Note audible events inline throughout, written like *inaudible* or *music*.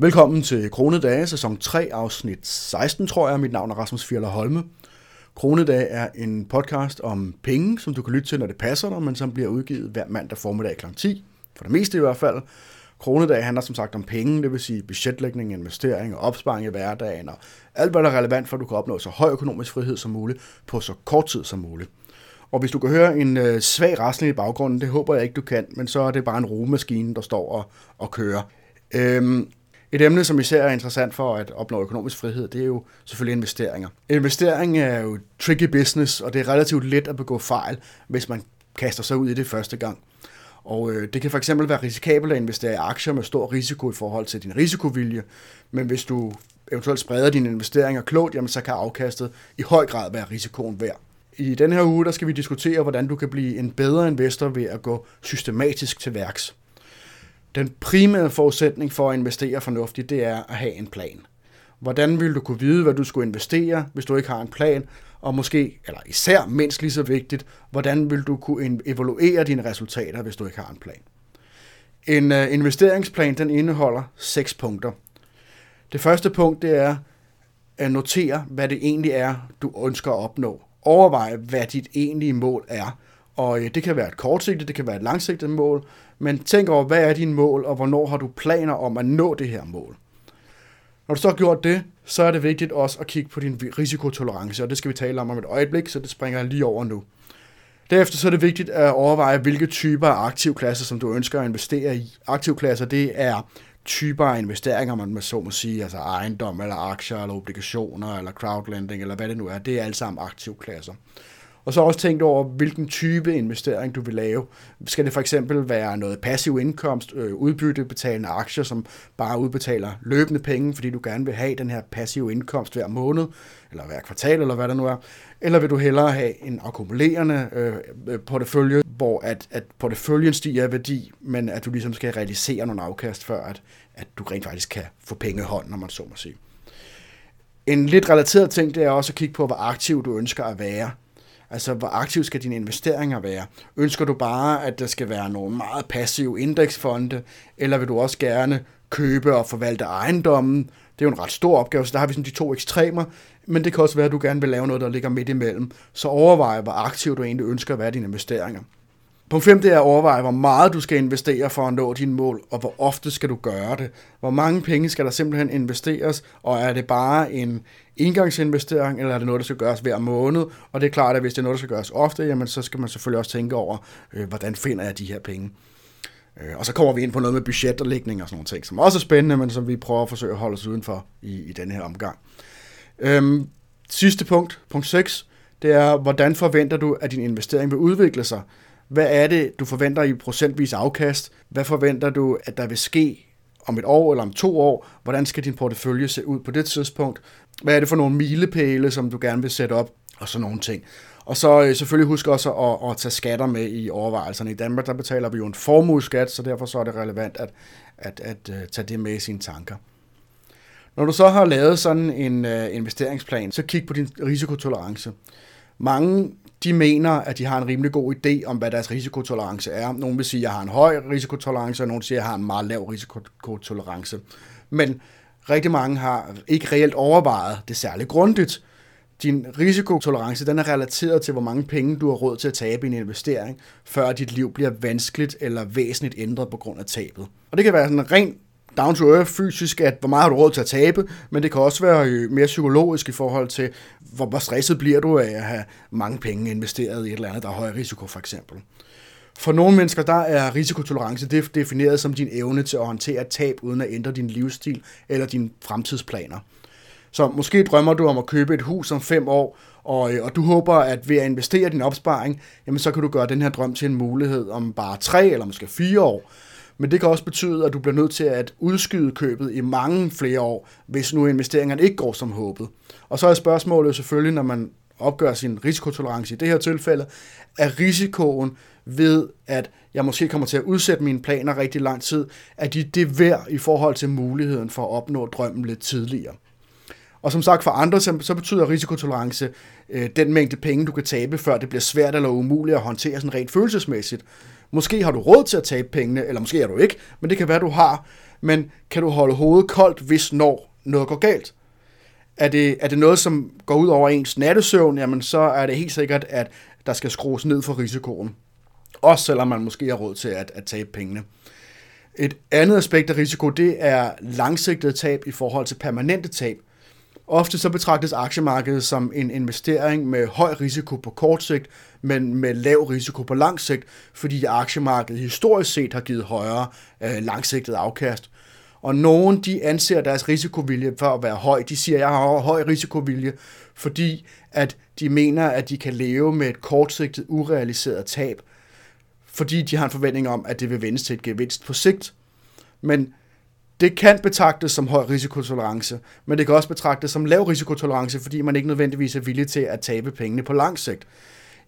Velkommen til Kronedage, sæson 3, afsnit 16, tror jeg. Mit navn er Rasmus Fjeller Holme. Kronedage er en podcast om penge, som du kan lytte til, når det passer dig, men som bliver udgivet hver mandag formiddag kl. 10, for det meste i hvert fald. Kronedag handler som sagt om penge, det vil sige budgetlægning, investering og opsparing i hverdagen, og alt hvad der er relevant for, at du kan opnå så høj økonomisk frihed som muligt på så kort tid som muligt. Og hvis du kan høre en øh, svag rasling i baggrunden, det håber jeg ikke, du kan, men så er det bare en rummaskine, der står og, og kører. Øhm, et emne, som især er interessant for at opnå økonomisk frihed, det er jo selvfølgelig investeringer. Investering er jo tricky business, og det er relativt let at begå fejl, hvis man kaster sig ud i det første gang. Og øh, det kan fx være risikabelt at investere i aktier med stor risiko i forhold til din risikovilje, men hvis du eventuelt spreder dine investeringer klogt, jamen så kan afkastet i høj grad være risikoen værd. I denne her uge der skal vi diskutere, hvordan du kan blive en bedre investor ved at gå systematisk til værks. Den primære forudsætning for at investere fornuftigt, det er at have en plan. Hvordan vil du kunne vide, hvad du skulle investere, hvis du ikke har en plan? Og måske, eller især mindst lige så vigtigt, hvordan vil du kunne evaluere dine resultater, hvis du ikke har en plan? En uh, investeringsplan, den indeholder seks punkter. Det første punkt, det er at notere, hvad det egentlig er, du ønsker at opnå. Overvej, hvad dit egentlige mål er. Og øh, det kan være et kortsigtet, det kan være et langsigtet mål, men tænk over, hvad er dine mål, og hvornår har du planer om at nå det her mål. Når du så har gjort det, så er det vigtigt også at kigge på din risikotolerance, og det skal vi tale om om et øjeblik, så det springer jeg lige over nu. Derefter så er det vigtigt at overveje, hvilke typer af aktivklasser, som du ønsker at investere i. Aktivklasser, det er typer af investeringer, man så må sige, altså ejendom, eller aktier, eller obligationer, eller crowdlending, eller hvad det nu er. Det er alt sammen aktivklasser. Og så også tænkt over, hvilken type investering du vil lave. Skal det for eksempel være noget passiv indkomst, øh, udbyttebetalende aktier, som bare udbetaler løbende penge, fordi du gerne vil have den her passive indkomst hver måned, eller hver kvartal, eller hvad det nu er. Eller vil du hellere have en akkumulerende øh, øh portefølje, hvor at, at porteføljen stiger i værdi, men at du ligesom skal realisere nogle afkast, før at, at du rent faktisk kan få penge i hånden, når man så må sige. En lidt relateret ting, det er også at kigge på, hvor aktiv du ønsker at være. Altså, hvor aktiv skal dine investeringer være? Ønsker du bare, at der skal være nogle meget passive indeksfonde, eller vil du også gerne købe og forvalte ejendommen? Det er jo en ret stor opgave, så der har vi sådan de to ekstremer, men det kan også være, at du gerne vil lave noget, der ligger midt imellem. Så overvej, hvor aktiv du egentlig ønsker at være dine investeringer. Punkt 5 det er at overveje, hvor meget du skal investere for at nå dine mål, og hvor ofte skal du gøre det. Hvor mange penge skal der simpelthen investeres, og er det bare en engangsinvestering, eller er det noget, der skal gøres hver måned? Og det er klart, at hvis det er noget, der skal gøres ofte, jamen så skal man selvfølgelig også tænke over, øh, hvordan finder jeg de her penge. Øh, og så kommer vi ind på noget med budget og lægning og sådan nogle ting, som også er spændende, men som vi prøver at forsøge at holde os udenfor i, i denne her omgang. Øhm, sidste punkt, punkt 6, det er, hvordan forventer du, at din investering vil udvikle sig? Hvad er det, du forventer i procentvis afkast? Hvad forventer du, at der vil ske om et år eller om to år? Hvordan skal din portefølje se ud på det tidspunkt? Hvad er det for nogle milepæle, som du gerne vil sætte op? Og sådan nogle ting. Og så øh, selvfølgelig husk også at, at tage skatter med i overvejelserne. I Danmark der betaler vi jo en formueskat, så derfor så er det relevant at, at, at, at tage det med i sine tanker. Når du så har lavet sådan en uh, investeringsplan, så kig på din risikotolerance. Mange de mener, at de har en rimelig god idé om, hvad deres risikotolerance er. Nogle vil sige, at jeg har en høj risikotolerance, og nogle siger, at jeg har en meget lav risikotolerance. Men rigtig mange har ikke reelt overvejet det særligt grundigt. Din risikotolerance den er relateret til, hvor mange penge du har råd til at tabe i en investering, før dit liv bliver vanskeligt eller væsentligt ændret på grund af tabet. Og det kan være sådan ren down to earth fysisk, at hvor meget har du råd til at tabe, men det kan også være øh, mere psykologisk i forhold til, hvor, hvor stresset bliver du af at have mange penge investeret i et eller andet, der er høj risiko for eksempel. For nogle mennesker, der er risikotolerance defineret som din evne til at håndtere tab, uden at ændre din livsstil eller dine fremtidsplaner. Så måske drømmer du om at købe et hus om fem år, og, øh, og du håber, at ved at investere din opsparing, jamen så kan du gøre den her drøm til en mulighed om bare tre eller måske fire år. Men det kan også betyde, at du bliver nødt til at udskyde købet i mange flere år, hvis nu investeringerne ikke går som håbet. Og så er spørgsmålet selvfølgelig, når man opgør sin risikotolerance i det her tilfælde, er risikoen ved, at jeg måske kommer til at udsætte mine planer rigtig lang tid, at de det værd i forhold til muligheden for at opnå drømmen lidt tidligere. Og som sagt for andre, så betyder risikotolerance øh, den mængde penge, du kan tabe, før det bliver svært eller umuligt at håndtere sådan rent følelsesmæssigt. Måske har du råd til at tabe pengene, eller måske har du ikke, men det kan være, du har. men kan du holde hovedet koldt, hvis når noget går galt? Er det, er det noget, som går ud over ens nattesøvn, jamen så er det helt sikkert, at der skal skrues ned for risikoen. Også selvom man måske har råd til at, at tabe pengene. Et andet aspekt af risiko, det er langsigtet tab i forhold til permanente tab. Ofte så betragtes aktiemarkedet som en investering med høj risiko på kort sigt, men med lav risiko på lang sigt, fordi aktiemarkedet historisk set har givet højere øh, langsigtet afkast. Og nogen de anser deres risikovilje for at være høj. De siger, at jeg har høj risikovilje, fordi at de mener, at de kan leve med et kortsigtet urealiseret tab, fordi de har en forventning om, at det vil vendes til et gevinst på sigt. Men det kan betragtes som høj risikotolerance, men det kan også betragtes som lav risikotolerance, fordi man ikke nødvendigvis er villig til at tabe pengene på lang sigt.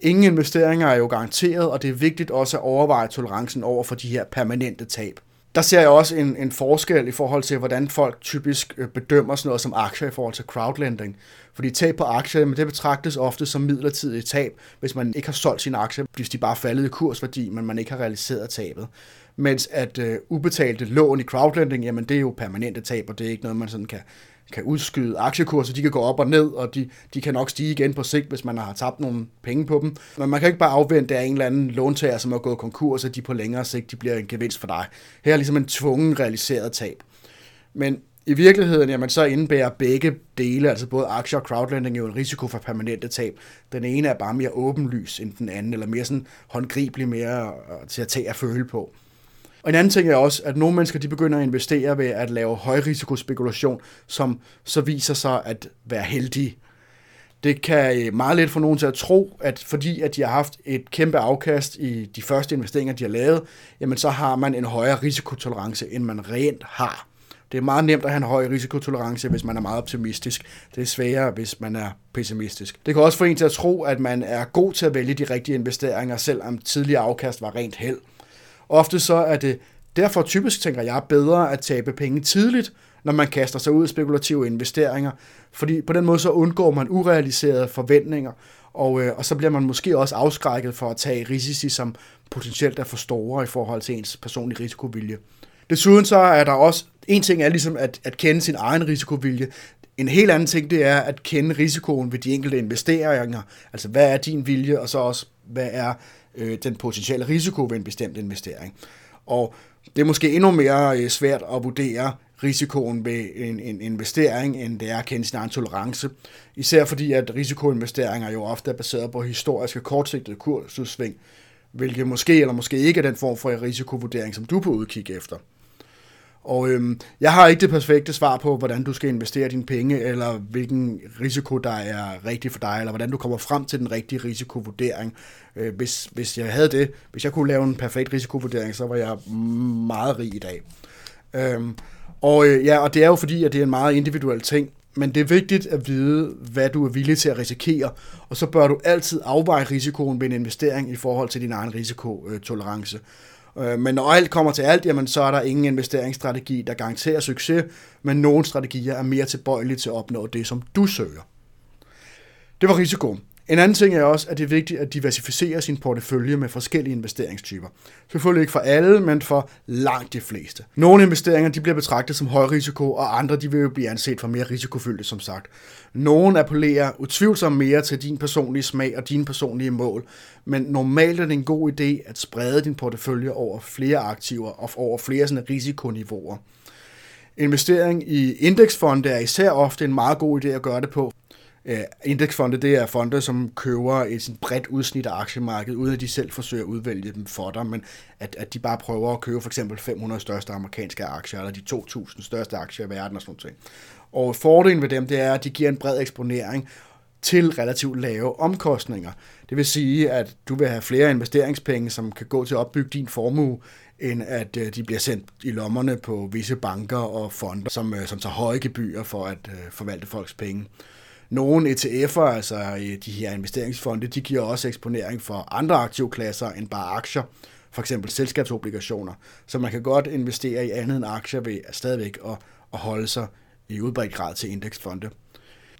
Ingen investeringer er jo garanteret, og det er vigtigt også at overveje tolerancen over for de her permanente tab. Der ser jeg også en, en forskel i forhold til, hvordan folk typisk øh, bedømmer sådan noget som aktier i forhold til crowdlending. Fordi tab på aktier, men det betragtes ofte som midlertidigt tab, hvis man ikke har solgt sine aktier, hvis de bare er faldet i kursværdi, men man ikke har realiseret tabet. Mens at øh, ubetalte lån i crowdlending, jamen det er jo permanente tab, og det er ikke noget, man sådan kan, kan udskyde. Aktiekurser, de kan gå op og ned, og de, de kan nok stige igen på sigt, hvis man har tabt nogle penge på dem. Men man kan ikke bare afvente, at en eller anden låntager, som er gået konkurs, at de på længere sigt de bliver en gevinst for dig. Her er ligesom en tvungen realiseret tab. Men i virkeligheden, jamen, så indebærer begge dele, altså både aktier og crowdlending, jo en risiko for permanente tab. Den ene er bare mere åbenlys end den anden, eller mere sådan håndgribelig, mere øh, til at tage at føle på. Og en anden ting er også, at nogle mennesker de begynder at investere ved at lave højrisikospekulation, som så viser sig at være heldige. Det kan øh, meget let få nogen til at tro, at fordi at de har haft et kæmpe afkast i de første investeringer, de har lavet, jamen så har man en højere risikotolerance, end man reelt har. Det er meget nemt at have en høj risikotolerance, hvis man er meget optimistisk. Det er sværere, hvis man er pessimistisk. Det kan også få en til at tro, at man er god til at vælge de rigtige investeringer, selvom tidligere afkast var rent held. Ofte så er det derfor typisk, tænker jeg, bedre at tabe penge tidligt, når man kaster sig ud i spekulative investeringer, fordi på den måde så undgår man urealiserede forventninger, og, øh, og så bliver man måske også afskrækket for at tage risici, som potentielt er for store i forhold til ens personlige risikovilje. Desuden så er der også, en ting er ligesom at, at kende sin egen risikovilje, en helt anden ting, det er at kende risikoen ved de enkelte investeringer. Altså, hvad er din vilje, og så også, hvad er øh, den potentielle risiko ved en bestemt investering. Og det er måske endnu mere øh, svært at vurdere risikoen ved en, en investering, end det er at kende sin egen tolerance. Især fordi, at risikoinvesteringer jo ofte er baseret på historiske kortsigtede kursudsving, hvilket måske eller måske ikke er den form for risikovurdering, som du er på udkig efter. Og øhm, jeg har ikke det perfekte svar på, hvordan du skal investere dine penge, eller hvilken risiko, der er rigtig for dig, eller hvordan du kommer frem til den rigtige risikovurdering. Øh, hvis, hvis jeg havde det, hvis jeg kunne lave en perfekt risikovurdering, så var jeg meget rig i dag. Øhm, og øh, ja, og det er jo fordi, at det er en meget individuel ting, men det er vigtigt at vide, hvad du er villig til at risikere, og så bør du altid afveje risikoen ved en investering i forhold til din egen risikotolerance. Øh, Øh, men når alt kommer til alt, jamen, så er der ingen investeringsstrategi, der garanterer succes, men nogle strategier er mere tilbøjelige til at opnå det, som du søger. Det var risikoen. En anden ting er også, at det er vigtigt at diversificere sin portefølje med forskellige investeringstyper. Selvfølgelig ikke for alle, men for langt de fleste. Nogle investeringer de bliver betragtet som høj risiko, og andre de vil jo blive anset for mere risikofyldte, som sagt. Nogle appellerer utvivlsomt mere til din personlige smag og dine personlige mål, men normalt er det en god idé at sprede din portefølje over flere aktiver og over flere sådan risikoniveauer. Investering i indeksfonde er især ofte en meget god idé at gøre det på, Øh, uh, indeksfonde, det er fonde, som køber et sådan bredt udsnit af aktiemarkedet, uden at de selv forsøger at udvælge dem for dig, men at, at de bare prøver at købe for eksempel 500 største amerikanske aktier, eller de 2.000 største aktier i verden og sådan noget. Og fordelen ved dem, det er, at de giver en bred eksponering til relativt lave omkostninger. Det vil sige, at du vil have flere investeringspenge, som kan gå til at opbygge din formue, end at øh, de bliver sendt i lommerne på visse banker og fonder, som, øh, som tager høje gebyrer for at forvalte folks penge. Nogle ETF'er, altså øh, de her investeringsfonde, de giver også eksponering for andre aktivklasser end bare aktier, for eksempel selskabsobligationer. Så man kan godt investere i andet end aktier ved at stadigvæk at, at holde sig i udbredt grad til indeksfonde.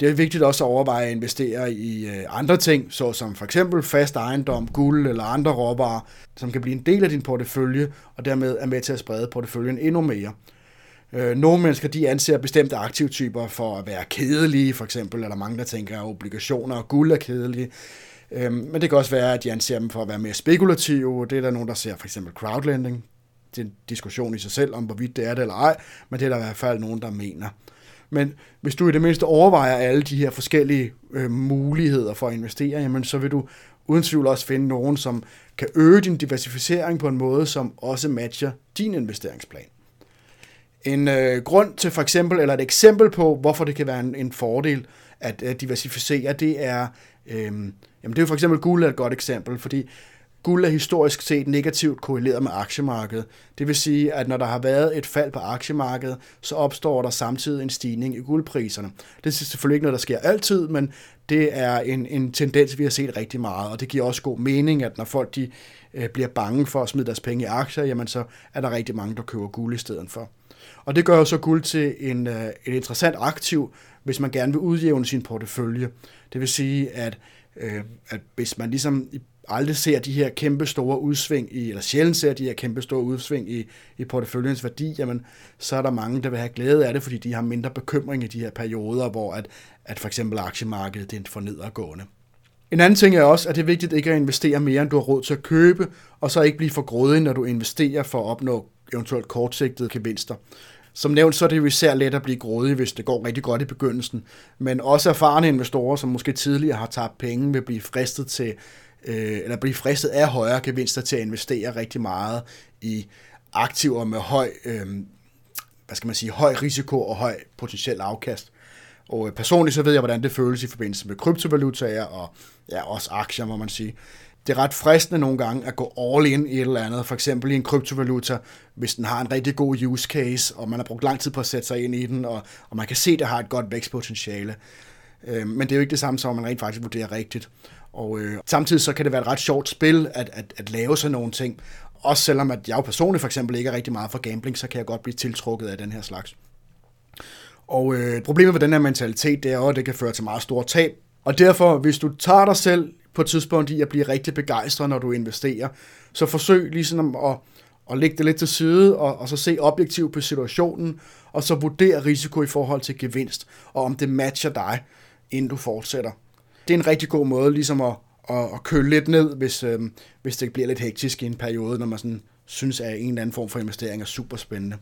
Det er vigtigt også at overveje at investere i øh, andre ting, såsom for eksempel fast ejendom, guld eller andre råvarer, som kan blive en del af din portefølje, og dermed er med til at sprede porteføljen endnu mere. Øh, nogle mennesker, de anser bestemte aktivtyper for at være kedelige, for eksempel, eller mange, der tænker, at obligationer og guld er kedelige. Øh, men det kan også være, at de anser dem for at være mere spekulative. Det er der nogen, der ser for eksempel crowdlending. Det er en diskussion i sig selv om, hvorvidt det er det eller ej, men det er der i hvert fald nogen, der mener. Men hvis du i det mindste overvejer alle de her forskellige øh, muligheder for at investere, jamen så vil du uden tvivl også finde nogen, som kan øge din diversificering på en måde, som også matcher din investeringsplan. En øh, grund til for eksempel, eller et eksempel på, hvorfor det kan være en, en fordel at, at diversificere, det er, øh, jamen det er jo for eksempel guld er et godt eksempel, fordi Guld er historisk set negativt korreleret med aktiemarkedet. Det vil sige, at når der har været et fald på aktiemarkedet, så opstår der samtidig en stigning i guldpriserne. Det er selvfølgelig ikke noget, der sker altid, men det er en, en tendens, vi har set rigtig meget, og det giver også god mening, at når folk de, øh, bliver bange for at smide deres penge i aktier, jamen så er der rigtig mange, der køber guld i stedet for. Og det gør jo så guld til en, øh, et interessant aktiv, hvis man gerne vil udjævne sin portefølje. Det vil sige, at, øh, at hvis man ligesom aldrig ser de her kæmpe store udsving i, eller sjældent ser de her kæmpe store udsving i, i porteføljens værdi, jamen, så er der mange, der vil have glæde af det, fordi de har mindre bekymring i de her perioder, hvor at, at for eksempel aktiemarkedet det er for nedadgående. En anden ting er også, at det er vigtigt ikke at investere mere, end du har råd til at købe, og så ikke blive for grådig, når du investerer for at opnå eventuelt kortsigtede gevinster. Som nævnt, så er det jo især let at blive grådig, hvis det går rigtig godt i begyndelsen. Men også erfarne investorer, som måske tidligere har tabt penge, vil blive fristet til øh, eller blive fristet af højere gevinster til at investere rigtig meget i aktiver med høj, øh, hvad skal man sige, høj risiko og høj potentiel afkast. Og øh, personligt så ved jeg, hvordan det føles i forbindelse med kryptovalutaer og ja, også aktier, må man sige. Det er ret fristende nogle gange at gå all in i et eller andet, for eksempel i en kryptovaluta, hvis den har en rigtig god use case, og man har brugt lang tid på at sætte sig ind i den, og, og man kan se, at det har et godt vækstpotentiale. Øh, men det er jo ikke det samme som, at man rent faktisk vurderer rigtigt. Og øh, samtidig så kan det være et ret sjovt spil at, at, at lave sådan nogle ting. Også selvom at jeg jo personligt for eksempel ikke er rigtig meget for gambling, så kan jeg godt blive tiltrukket af den her slags. Og øh, problemet med den her mentalitet, det er jo, at det kan føre til meget store tab. Og derfor, hvis du tager dig selv på et tidspunkt i at blive rigtig begejstret, når du investerer, så forsøg ligesom at, at lægge det lidt til side, og, og så se objektivt på situationen, og så vurdere risiko i forhold til gevinst, og om det matcher dig, inden du fortsætter det er en rigtig god måde ligesom at, at, at køle lidt ned, hvis, øh, hvis det bliver lidt hektisk i en periode, når man sådan synes, at en eller anden form for investering er super spændende.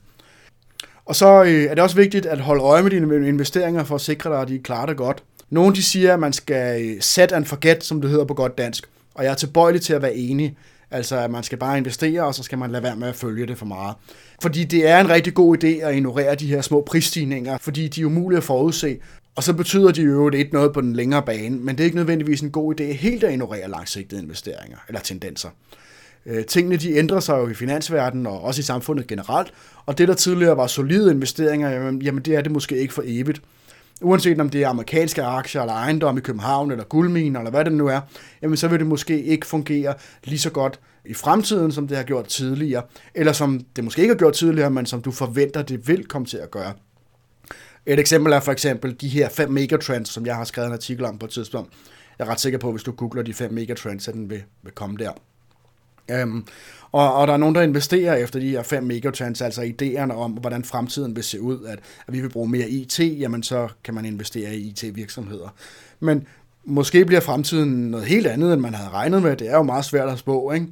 Og så øh, er det også vigtigt at holde øje med dine investeringer for at sikre dig, at de klarer det godt. Nogle de siger, at man skal øh, set and forget, som det hedder på godt dansk. Og jeg er tilbøjelig til at være enig. Altså, at man skal bare investere, og så skal man lade være med at følge det for meget. Fordi det er en rigtig god idé at ignorere de her små prisstigninger, fordi de er umulige at forudse. Og så betyder de jo ikke noget på den længere bane, men det er ikke nødvendigvis en god idé helt at ignorere langsigtede investeringer eller tendenser. Øh, tingene de ændrer sig jo i finansverdenen og også i samfundet generelt, og det der tidligere var solide investeringer, jamen det er det måske ikke for evigt. Uanset om det er amerikanske aktier eller ejendom i København eller guldminer eller hvad det nu er, jamen så vil det måske ikke fungere lige så godt i fremtiden, som det har gjort tidligere, eller som det måske ikke har gjort tidligere, men som du forventer, det vil komme til at gøre. Et eksempel er for eksempel de her fem megatrends, som jeg har skrevet en artikel om på et tidspunkt. Jeg er ret sikker på, at hvis du googler de fem megatrends, så den vil, vil komme der. Øhm, og, og der er nogen, der investerer efter de her fem megatrends, altså idéerne om, hvordan fremtiden vil se ud, at, at vi vil bruge mere IT, jamen så kan man investere i IT-virksomheder. Men måske bliver fremtiden noget helt andet, end man havde regnet med. Det er jo meget svært at spå, ikke?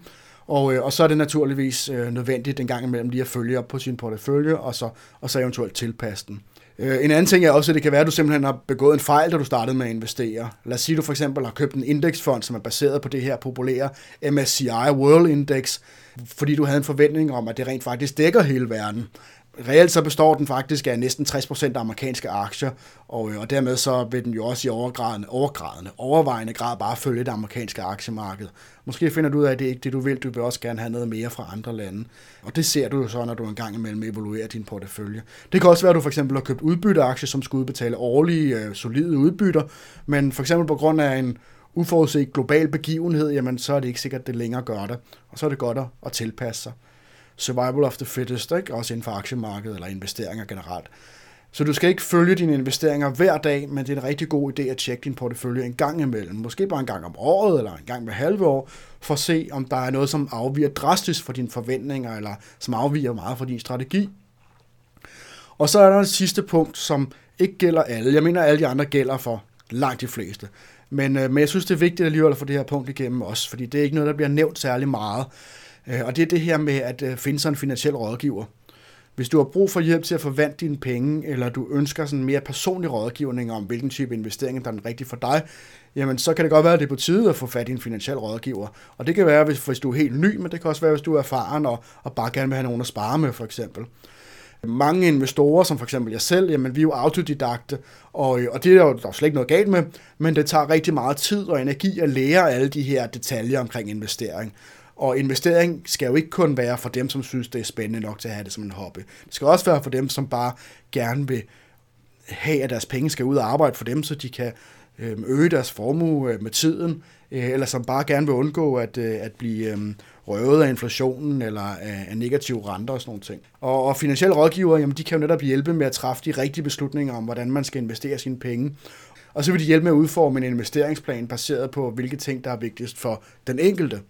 Og, øh, og så er det naturligvis øh, nødvendigt en gang imellem lige at følge op på sin portefølje, og så, og så eventuelt tilpasse den. Øh, en anden ting er også, at det kan være, at du simpelthen har begået en fejl, da du startede med at investere. Lad os sige, at du for eksempel har købt en indeksfond, som er baseret på det her populære MSCI World Index, fordi du havde en forventning om, at det rent faktisk dækker hele verden reelt så består den faktisk af næsten 60% af amerikanske aktier, og, øh, og dermed så vil den jo også i overgradende, overgradende, overvejende grad bare følge det amerikanske aktiemarked. Måske finder du ud af, at det er ikke det, du vil. Du vil også gerne have noget mere fra andre lande. Og det ser du jo så, når du engang imellem evaluerer din portefølje. Det kan også være, at du for eksempel har købt udbytteaktier, som skal udbetale årlige, øh, solide udbytter, men for eksempel på grund af en uforudset global begivenhed, jamen så er det ikke sikkert, at det længere gør det. Og så er det godt at, at tilpasse sig survival of the fittest, ikke? også inden for aktiemarkedet eller investeringer generelt. Så du skal ikke følge dine investeringer hver dag, men det er en rigtig god idé at tjekke din portefølje en gang imellem. Måske bare en gang om året eller en gang hver halve år, for at se, om der er noget, som afviger drastisk fra dine forventninger, eller som afviger meget fra din strategi. Og så er der en sidste punkt, som ikke gælder alle. Jeg mener, at alle de andre gælder for langt de fleste. Men, øh, men jeg synes, det er vigtigt alligevel at få det her punkt igennem også, fordi det er ikke noget, der bliver nævnt særlig meget. Øh, og det er det her med at øh, finde sig en finansiel rådgiver. Hvis du har brug for hjælp til at forvandle dine penge, eller du ønsker sådan mere personlig rådgivning om, hvilken type investering, der er den rigtige for dig, jamen så kan det godt være, at det er på tide at få fat i en finansiel rådgiver. Og det kan være, hvis, hvis du er helt ny, men det kan også være, hvis du er erfaren og, og bare gerne vil have nogen at spare med, for eksempel. Mange investorer, som for eksempel jeg selv, jamen vi er jo autodidakte, og, øh, og det er jo der jo slet ikke noget galt med, men det tager rigtig meget tid og energi at lære alle de her detaljer omkring investering. Og investering skal jo ikke kun være for dem, som synes, det er spændende nok til at have det som en hobby. Det skal også være for dem, som bare gerne vil have, at deres penge skal ud og arbejde for dem, så de kan øhm, øge deres formue øh, med tiden, øh, eller som bare gerne vil undgå at, øh, at blive øhm, røvet af inflationen eller af negative renter og sådan nogle ting. Og, og finansielle rådgivere, jamen, de kan jo netop hjælpe med at træffe de rigtige beslutninger om, hvordan man skal investere sine penge. Og så vil de hjælpe med at udforme en investeringsplan baseret på, hvilke ting, der er vigtigst for den enkelte.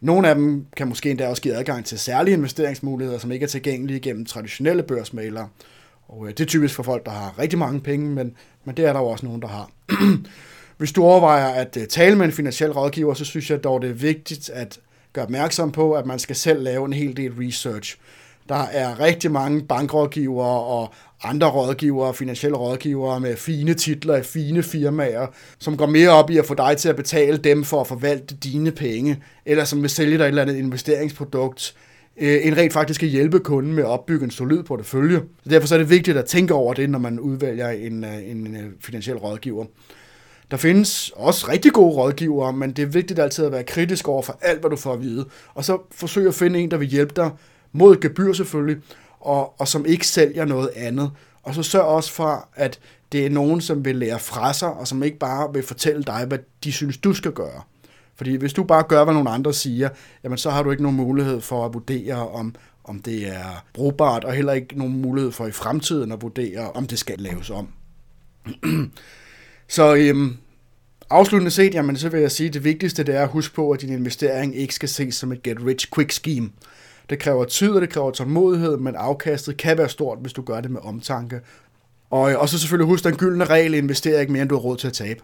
Nogle af dem kan måske endda også give adgang til særlige investeringsmuligheder, som ikke er tilgængelige gennem traditionelle børsmalere. Og øh, det er typisk for folk, der har rigtig mange penge, men, men det er der jo også nogen, der har. *clears throat* Hvis du overvejer at øh, tale med en finansiel rådgiver, så synes jeg dog, det er vigtigt at gøre opmærksom på, at man skal selv lave en hel del research. Der er rigtig mange bankrådgivere og andre rådgivere, finansielle rådgivere med fine titler i fine firmaer, som går mere op i at få dig til at betale dem for at forvalte dine penge, eller som vil sælge dig et eller andet investeringsprodukt, øh, end rent faktisk at hjælpe kunden med at opbygge en solid portefølje. Så derfor er det vigtigt at tænke over det, når man udvælger en, øh, en øh, finansiel rådgiver. Der findes også rigtig gode rådgivere, men det er vigtigt altid at være kritisk over for alt, hvad du får at vide. Og så forsøg at finde en, der vil hjælpe dig mod gebyr selvfølgelig, og, og som ikke sælger noget andet. Og så sørg også for, at det er nogen, som vil lære fra sig, og som ikke bare vil fortælle dig, hvad de synes, du skal gøre. Fordi hvis du bare gør, hvad nogle andre siger, jamen så har du ikke nogen mulighed for at vurdere, om, om det er brugbart, og heller ikke nogen mulighed for i fremtiden at vurdere, om det skal laves om. *clears throat* så øhm, afsluttende set, jamen, så vil jeg sige, at det vigtigste det er at huske på, at din investering ikke skal ses som et get rich quick scheme. Det kræver tid, og det kræver tålmodighed, men afkastet kan være stort, hvis du gør det med omtanke. Og, øh, og så selvfølgelig husk den gyldne regel, invester ikke mere, end du har råd til at tabe.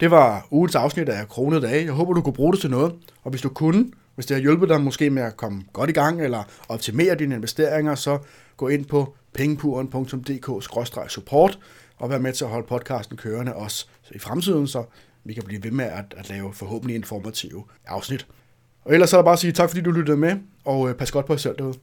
Det var ugens afsnit af Kronet Dage. Jeg håber, du kunne bruge det til noget. Og hvis du kunne, hvis det har hjulpet dig måske med at komme godt i gang, eller optimere dine investeringer, så gå ind på pengepuren.dk-support og vær med til at holde podcasten kørende også i fremtiden, så vi kan blive ved med at, at lave forhåbentlig informative afsnit. Og ellers så er der bare at sige tak, fordi du lyttede med, og øh, pas godt på jer selv derude.